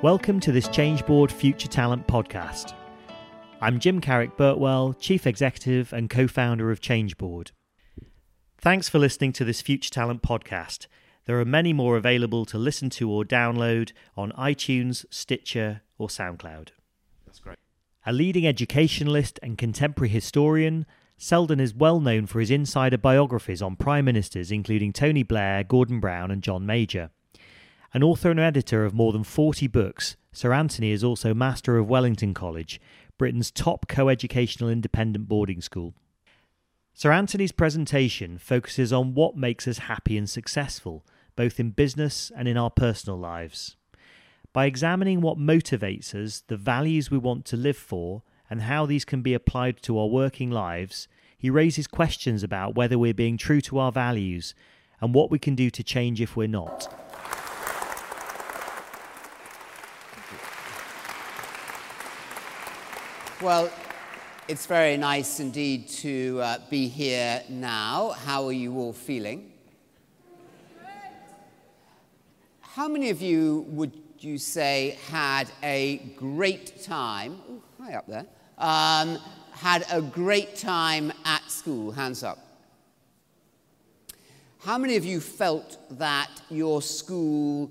Welcome to this Changeboard Future Talent podcast. I'm Jim Carrick Birtwell, Chief Executive and co founder of Changeboard. Thanks for listening to this Future Talent podcast. There are many more available to listen to or download on iTunes, Stitcher, or SoundCloud. That's great. A leading educationalist and contemporary historian, Seldon is well known for his insider biographies on prime ministers including Tony Blair, Gordon Brown, and John Major. An author and editor of more than 40 books, Sir Anthony is also Master of Wellington College, Britain's top co educational independent boarding school. Sir Anthony's presentation focuses on what makes us happy and successful, both in business and in our personal lives. By examining what motivates us, the values we want to live for, and how these can be applied to our working lives, he raises questions about whether we're being true to our values and what we can do to change if we're not. Well, it's very nice indeed to uh, be here now. How are you all feeling? How many of you would you say had a great time? Ooh, hi up there. Um, had a great time at school? Hands up. How many of you felt that your school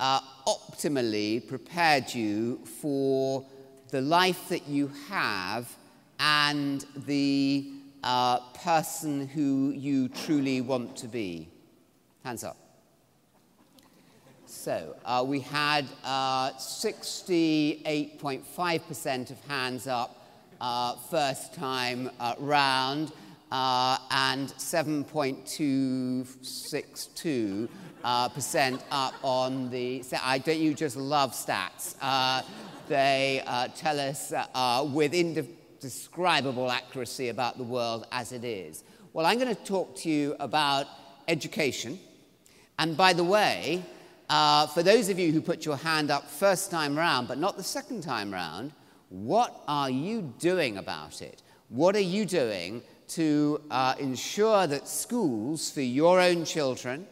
uh, optimally prepared you for the life that you have and the uh, person who you truly want to be? Hands up. So uh, we had 68.5% of hands up uh, first time uh, round uh, and 7.262 uh, percent up on the. I don't you just love stats? They uh, tell us uh, with indescribable accuracy about the world as it is. Well, I'm going to talk to you about education. And by the way, uh, for those of you who put your hand up first time round, but not the second time round, what are you doing about it? What are you doing to uh, ensure that schools for your own children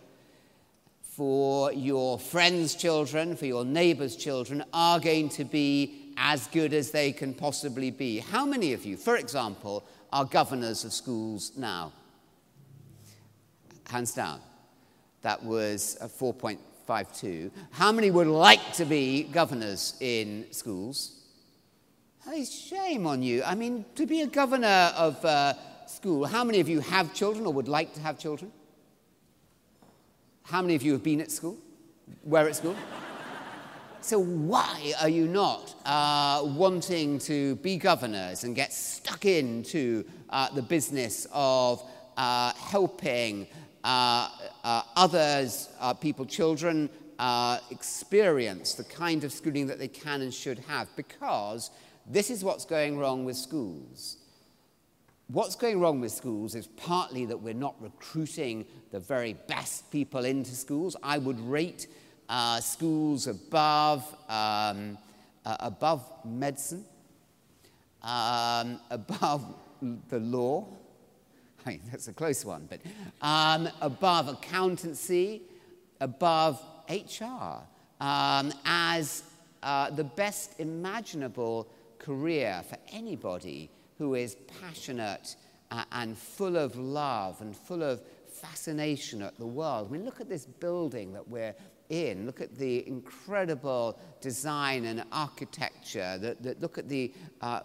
for your friends' children, for your neighbors' children, are going to be as good as they can possibly be. How many of you, for example, are governors of schools now? Hands down. That was 4.52. How many would like to be governors in schools? Hey, shame on you. I mean, to be a governor of uh, school, how many of you have children or would like to have children? How many of you have been at school? Where at school? so, why are you not uh, wanting to be governors and get stuck into uh, the business of uh, helping uh, uh, others, uh, people, children, experience the kind of schooling that they can and should have? Because this is what's going wrong with schools. What's going wrong with schools is partly that we're not recruiting the very best people into schools. I would rate uh, schools above, um, uh, above medicine, um, above the law. I mean, that's a close one, but um, above accountancy, above HR, um, as uh, the best imaginable career for anybody who is passionate uh, and full of love and full of fascination at the world. I mean, look at this building that we're in. Look at the incredible design and architecture. That, look at the uh,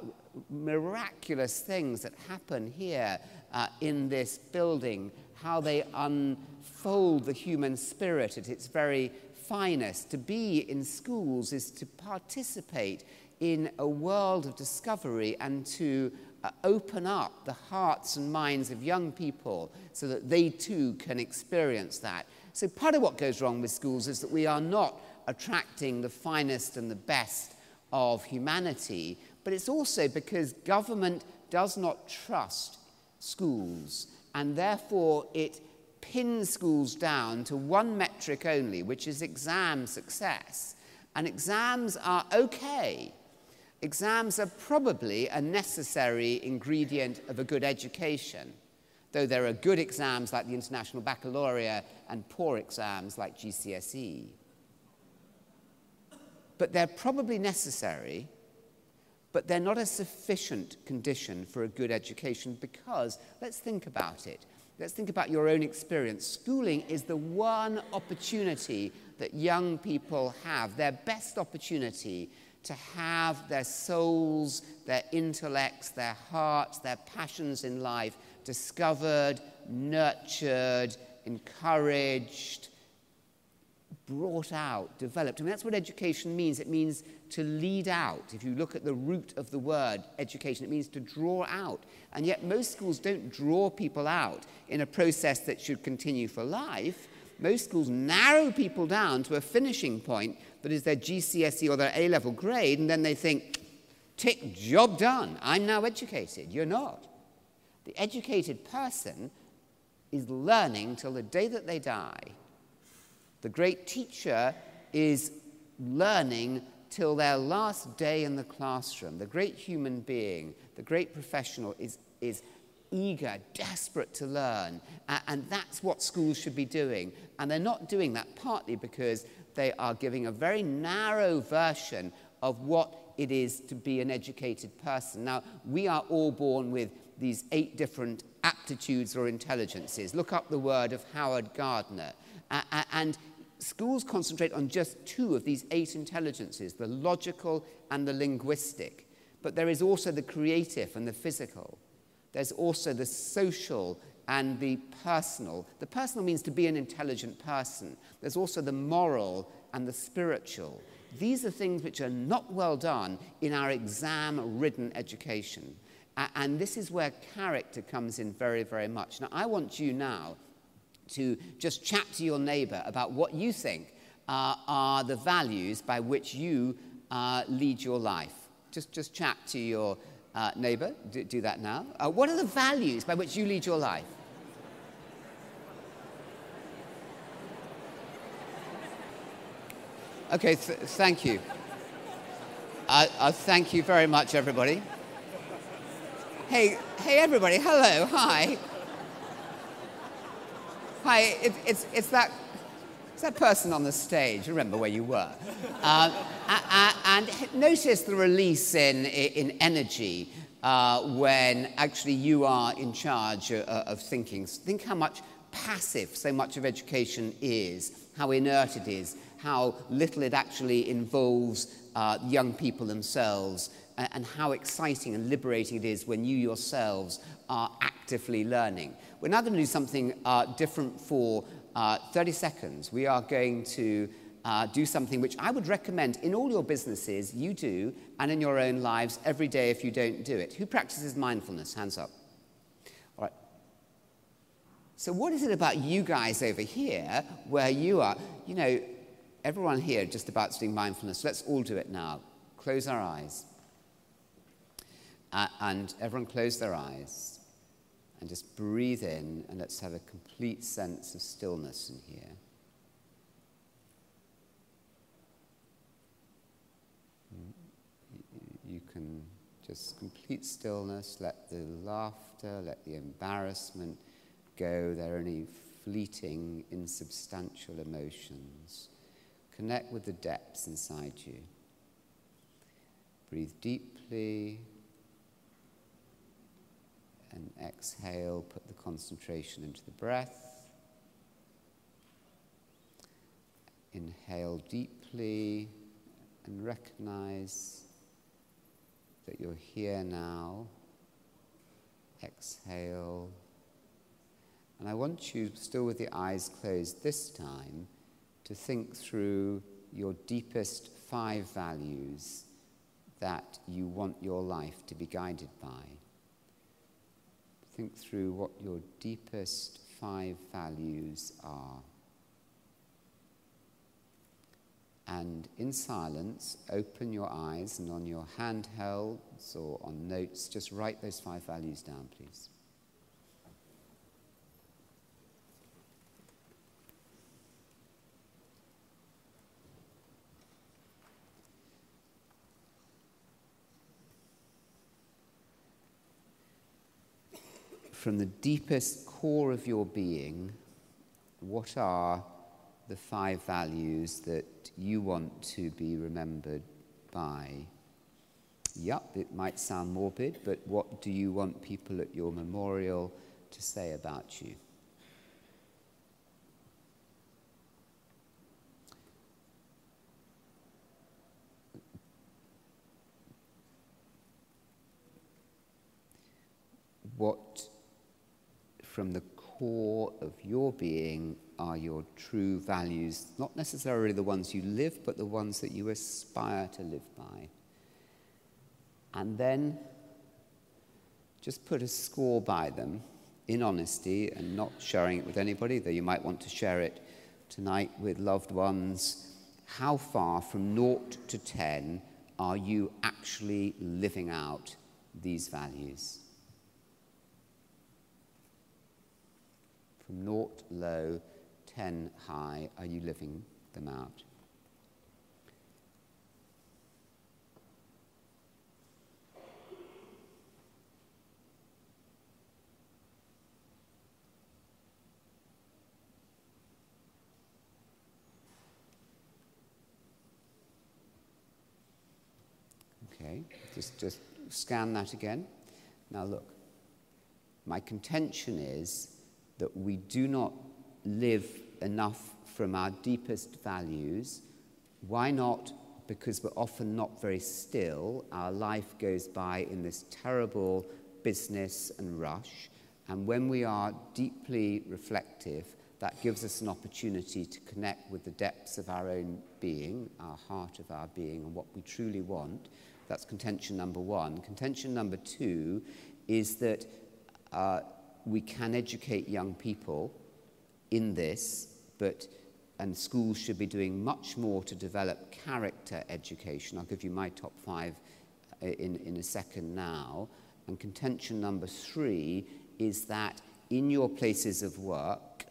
miraculous things that happen here uh, in this building, how they unfold the human spirit at its very finest. To be in schools is to participate in a world of discovery and to uh, open up the hearts and minds of young people so that they too can experience that. So, part of what goes wrong with schools is that we are not attracting the finest and the best of humanity, but it's also because government does not trust schools and therefore it pins schools down to one metric only, which is exam success. And exams are okay Exams are probably a necessary ingredient of a good education, though there are good exams like the International Baccalaureate and poor exams like GCSE. but they're probably necessary, but they're not a sufficient condition for a good education because, let's think about it. Let's think about your own experience. Schooling is the one opportunity that young people have, their best opportunity to have their souls, their intellects, their hearts, their passions in life discovered, nurtured, encouraged, brought out, developed. I mean, that's what education means. It means to lead out. If you look at the root of the word education, it means to draw out. And yet, most schools don't draw people out in a process that should continue for life. Most schools narrow people down to a finishing point that is their GCSE or their A level grade, and then they think, tick, job done. I'm now educated. You're not. The educated person is learning till the day that they die. The great teacher is learning till their last day in the classroom. The great human being, the great professional is, is eager, desperate to learn. and that's what schools should be doing. And they're not doing that partly because they are giving a very narrow version of what it is to be an educated person. Now, we are all born with these eight different aptitudes or intelligences. Look up the word of Howard Gardner. Uh, and schools concentrate on just two of these eight intelligences the logical and the linguistic. But there is also the creative and the physical. There's also the social and the personal. The personal means to be an intelligent person. There's also the moral and the spiritual. These are things which are not well done in our exam ridden education. And this is where character comes in very, very much. Now, I want you now to just chat to your neighbor about what you think uh, are the values by which you uh, lead your life. Just, just chat to your uh, neighbor. Do, do, that now. Uh, what are the values by which you lead your life? Okay, th- thank you. Uh, thank you very much, everybody. Hey, hey, everybody. Hello. Hi. Hi, it, it's, it's, that, it's that person on the stage. Remember where you were. Uh, and notice the release in, in energy uh, when actually you are in charge of, uh, of thinking. Think how much passive so much of education is, how inert it is, how little it actually involves uh, young people themselves, and, and how exciting and liberating it is when you yourselves are actively learning. We're now going to do something uh, different for uh, 30 seconds. We are going to uh, do something which I would recommend in all your businesses you do and in your own lives every day if you don't do it. Who practices mindfulness? Hands up. All right. So, what is it about you guys over here where you are? You know, everyone here just about doing mindfulness. Let's all do it now. Close our eyes. Uh, and everyone close their eyes. And just breathe in, and let's have a complete sense of stillness in here. Mm, you can just complete stillness, let the laughter, let the embarrassment go. They're only fleeting, insubstantial emotions. Connect with the depths inside you. Breathe deeply and exhale, put the concentration into the breath. Inhale deeply and recognize that you're here now. Exhale. And I want you, still with the eyes closed this time, to think through your deepest five values that you want your life to be guided by. Think through what your deepest five values are. And in silence, open your eyes and on your handhelds or on notes, just write those five values down, please. From the deepest core of your being, what are the five values that you want to be remembered by? Yup, it might sound morbid, but what do you want people at your memorial to say about you? What from the core of your being are your true values, not necessarily the ones you live, but the ones that you aspire to live by. And then just put a score by them in honesty and not sharing it with anybody, though you might want to share it tonight with loved ones. How far from naught to 10 are you actually living out these values? From naught low, 10 high, are you living them out? Okay, just, just scan that again. Now look, my contention is that we do not live enough from our deepest values. Why not? Because we're often not very still. Our life goes by in this terrible business and rush. And when we are deeply reflective, that gives us an opportunity to connect with the depths of our own being, our heart of our being, and what we truly want. That's contention number one. Contention number two is that uh, we can educate young people in this, but and schools should be doing much more to develop character education. I'll give you my top five uh, in, in a second now. And contention number three is that in your places of work,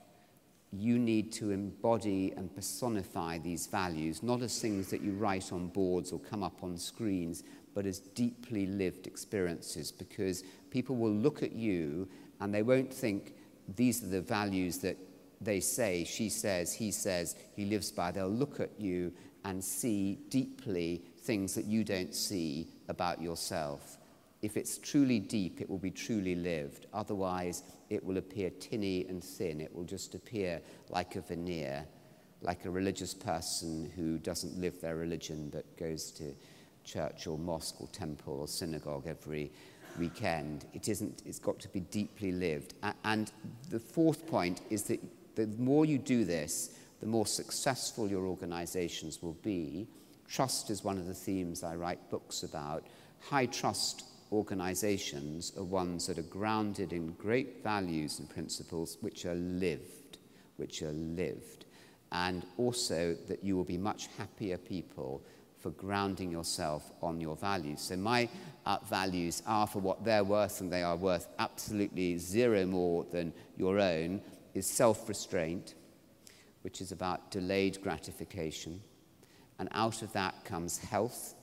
you need to embody and personify these values, not as things that you write on boards or come up on screens, but as deeply lived experiences, because people will look at you and they won't think these are the values that they say, she says, he says, he lives by. They'll look at you and see deeply things that you don't see about yourself. If it's truly deep, it will be truly lived. Otherwise, it will appear tinny and thin. It will just appear like a veneer, like a religious person who doesn't live their religion but goes to church or mosque or temple or synagogue every weekend. It isn't, it's got to be deeply lived. And the fourth point is that the more you do this, the more successful your organizations will be. Trust is one of the themes I write books about. High trust organizations are ones that are grounded in great values and principles which are lived, which are lived. And also that you will be much happier people for grounding yourself on your values. So, my uh, values are for what they're worth, and they are worth absolutely zero more than your own, is self restraint, which is about delayed gratification. And out of that comes health.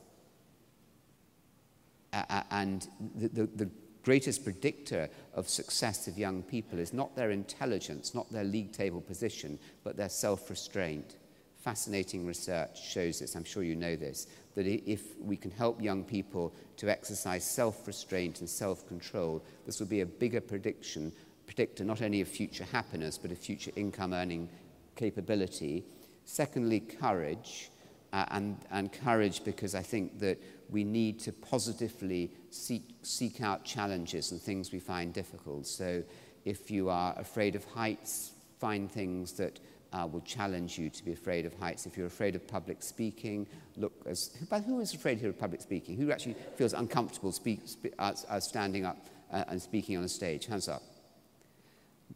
Uh, and the, the, the greatest predictor of success of young people is not their intelligence, not their league table position, but their self restraint fascinating research shows this, I'm sure you know this, that if we can help young people to exercise self-restraint and self-control, this will be a bigger prediction, predictor not only of future happiness, but of future income earning capability. Secondly, courage, uh, and, and courage because I think that we need to positively seek, seek out challenges and things we find difficult. So if you are afraid of heights, find things that uh, will challenge you to be afraid of heights. If you're afraid of public speaking, look as. But who is afraid here of public speaking? Who actually feels uncomfortable speak, uh, uh, standing up uh, and speaking on a stage? Hands up.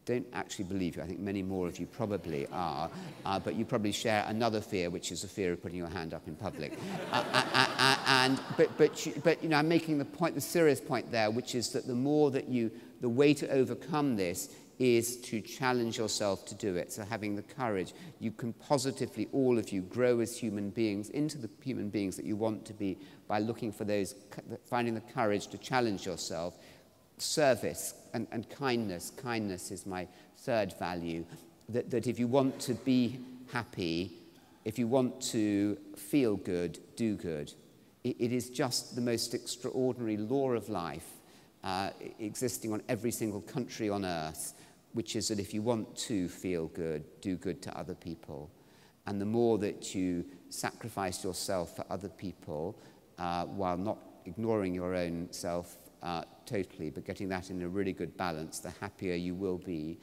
Don't actually believe you. I think many more of you probably are, uh, but you probably share another fear, which is the fear of putting your hand up in public. Uh, and but but but you know, I'm making the point, the serious point there, which is that the more that you, the way to overcome this is to challenge yourself to do it. So, having the courage, you can positively, all of you, grow as human beings into the human beings that you want to be by looking for those, finding the courage to challenge yourself. Service and, and kindness. Kindness is my third value. That, that if you want to be happy, if you want to feel good, do good. it, it is just the most extraordinary law of life uh, existing on every single country on earth, which is that if you want to feel good, do good to other people. And the more that you sacrifice yourself for other people uh, while not ignoring your own self uh, totally, but getting that in a really good balance, the happier you will be.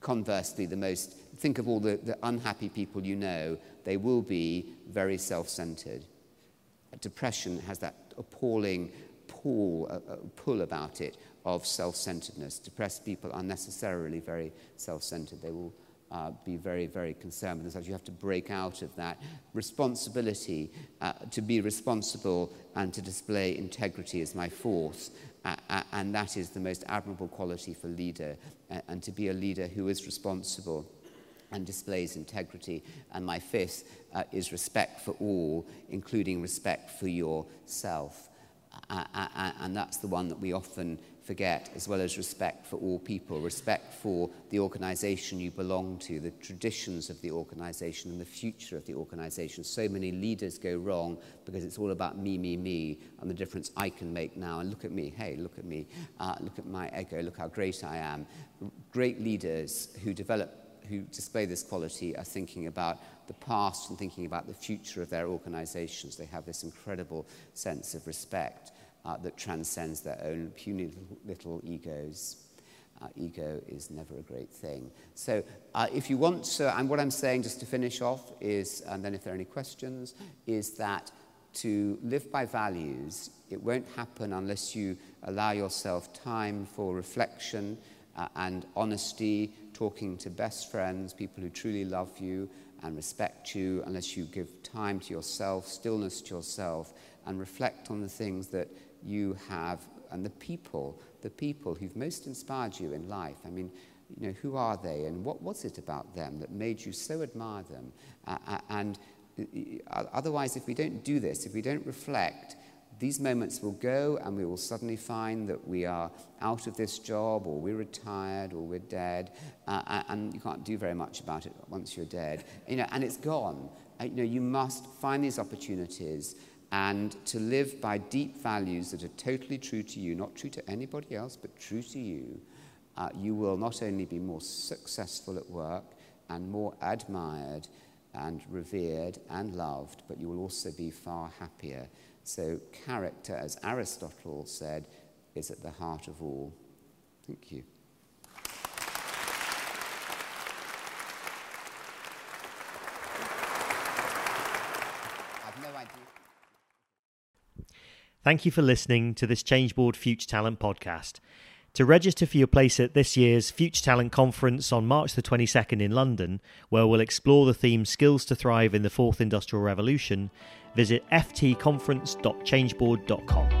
Conversely, the most, think of all the, the unhappy people you know, they will be very self centered. Depression has that appalling pull, uh, uh, pull about it of self centeredness. Depressed people are necessarily very self centered. They will uh, be very, very concerned with themselves. You have to break out of that responsibility uh, to be responsible and to display integrity is my fourth. Uh, uh, and that is the most admirable quality for leader, uh, and to be a leader who is responsible and displays integrity. And my fifth uh, is respect for all, including respect for yourself. Uh, uh, and that's the one that we often forget, as well as respect for all people, respect for the organization you belong to, the traditions of the organization, and the future of the organization. So many leaders go wrong because it's all about me, me, me, and the difference I can make now. And look at me, hey, look at me, uh, look at my ego, look how great I am. Great leaders who develop who display this quality are thinking about the past and thinking about the future of their organizations. They have this incredible sense of respect uh, that transcends their own puny little egos. Uh, ego is never a great thing. So, uh, if you want to, and what I'm saying just to finish off is, and then if there are any questions, is that to live by values, it won't happen unless you allow yourself time for reflection uh, and honesty, talking to best friends, people who truly love you and respect you, unless you give time to yourself, stillness to yourself, and reflect on the things that you have and the people, the people who've most inspired you in life. I mean, you know, who are they and what was it about them that made you so admire them? Uh, and uh, otherwise, if we don't do this, if we don't reflect, these moments will go and we will suddenly find that we are out of this job or we're retired or we're dead uh, and you can't do very much about it once you're dead you know and it's gone uh, you know you must find these opportunities and to live by deep values that are totally true to you not true to anybody else but true to you uh, you will not only be more successful at work and more admired and revered and loved but you will also be far happier so, character, as Aristotle said, is at the heart of all. Thank you. Thank you for listening to this Changeboard Future Talent podcast. To register for your place at this year's Future Talent Conference on March the 22nd in London, where we'll explore the theme Skills to Thrive in the Fourth Industrial Revolution, visit ftconference.changeboard.com.